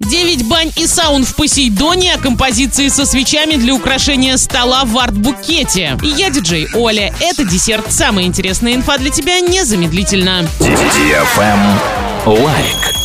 9 бань и саун в Посейдоне, а композиции со свечами для украшения стола в арт-букете. Я диджей Оля. Это десерт. Самая интересная инфа для тебя незамедлительно. Лайк.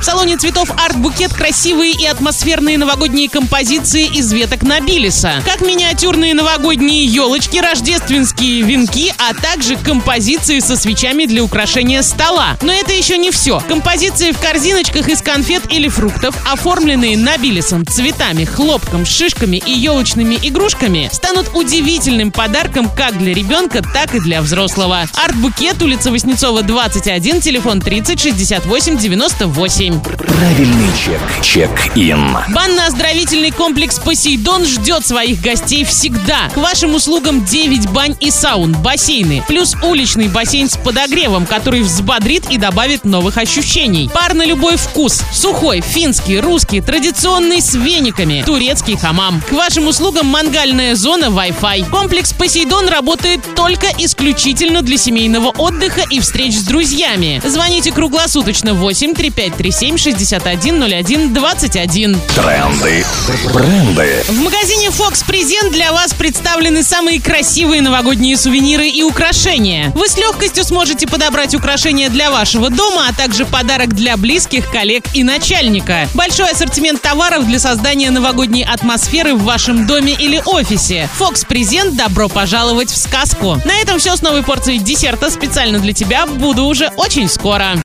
В салоне цветов арт-букет красивые и атмосферные новогодние композиции из веток Нобилиса. Как миниатюрные новогодние елочки, рождественские венки, а также композиции со свечами для украшения стола. Но это еще не все. Композиции в корзиночках из конфет или фруктов, оформленные Нобилисом цветами, хлопком, шишками и елочными игрушками, станут удивительным подарком как для ребенка, так и для взрослого. Арт-букет, улица Воснецова, 21, телефон 30 68 98. Правильный чек. Чек-ин. Банно-оздоровительный комплекс «Посейдон» ждет своих гостей всегда. К вашим услугам 9 бань и саун, бассейны, плюс уличный бассейн с подогревом, который взбодрит и добавит новых ощущений. Пар на любой вкус. Сухой, финский, русский, традиционный с вениками, турецкий хамам. К вашим услугам мангальная зона, Wi-Fi. Комплекс «Посейдон» работает только исключительно для семейного отдыха и встреч с друзьями. Звоните круглосуточно 8 3537 6101 21. Тренды. Бренды. В магазине Fox Презент для вас представлены самые красивые новогодние сувениры и украшения. Вы с легкостью сможете подобрать украшения для вашего дома, а также подарок для близких, коллег и начальника. Большой ассортимент товаров для создания новогодней атмосферы в вашем доме или офисе. Fox Презент добро пожаловать в сказку. На этом все с новой порцией десерта специально для тебя. Буду уже очень скоро.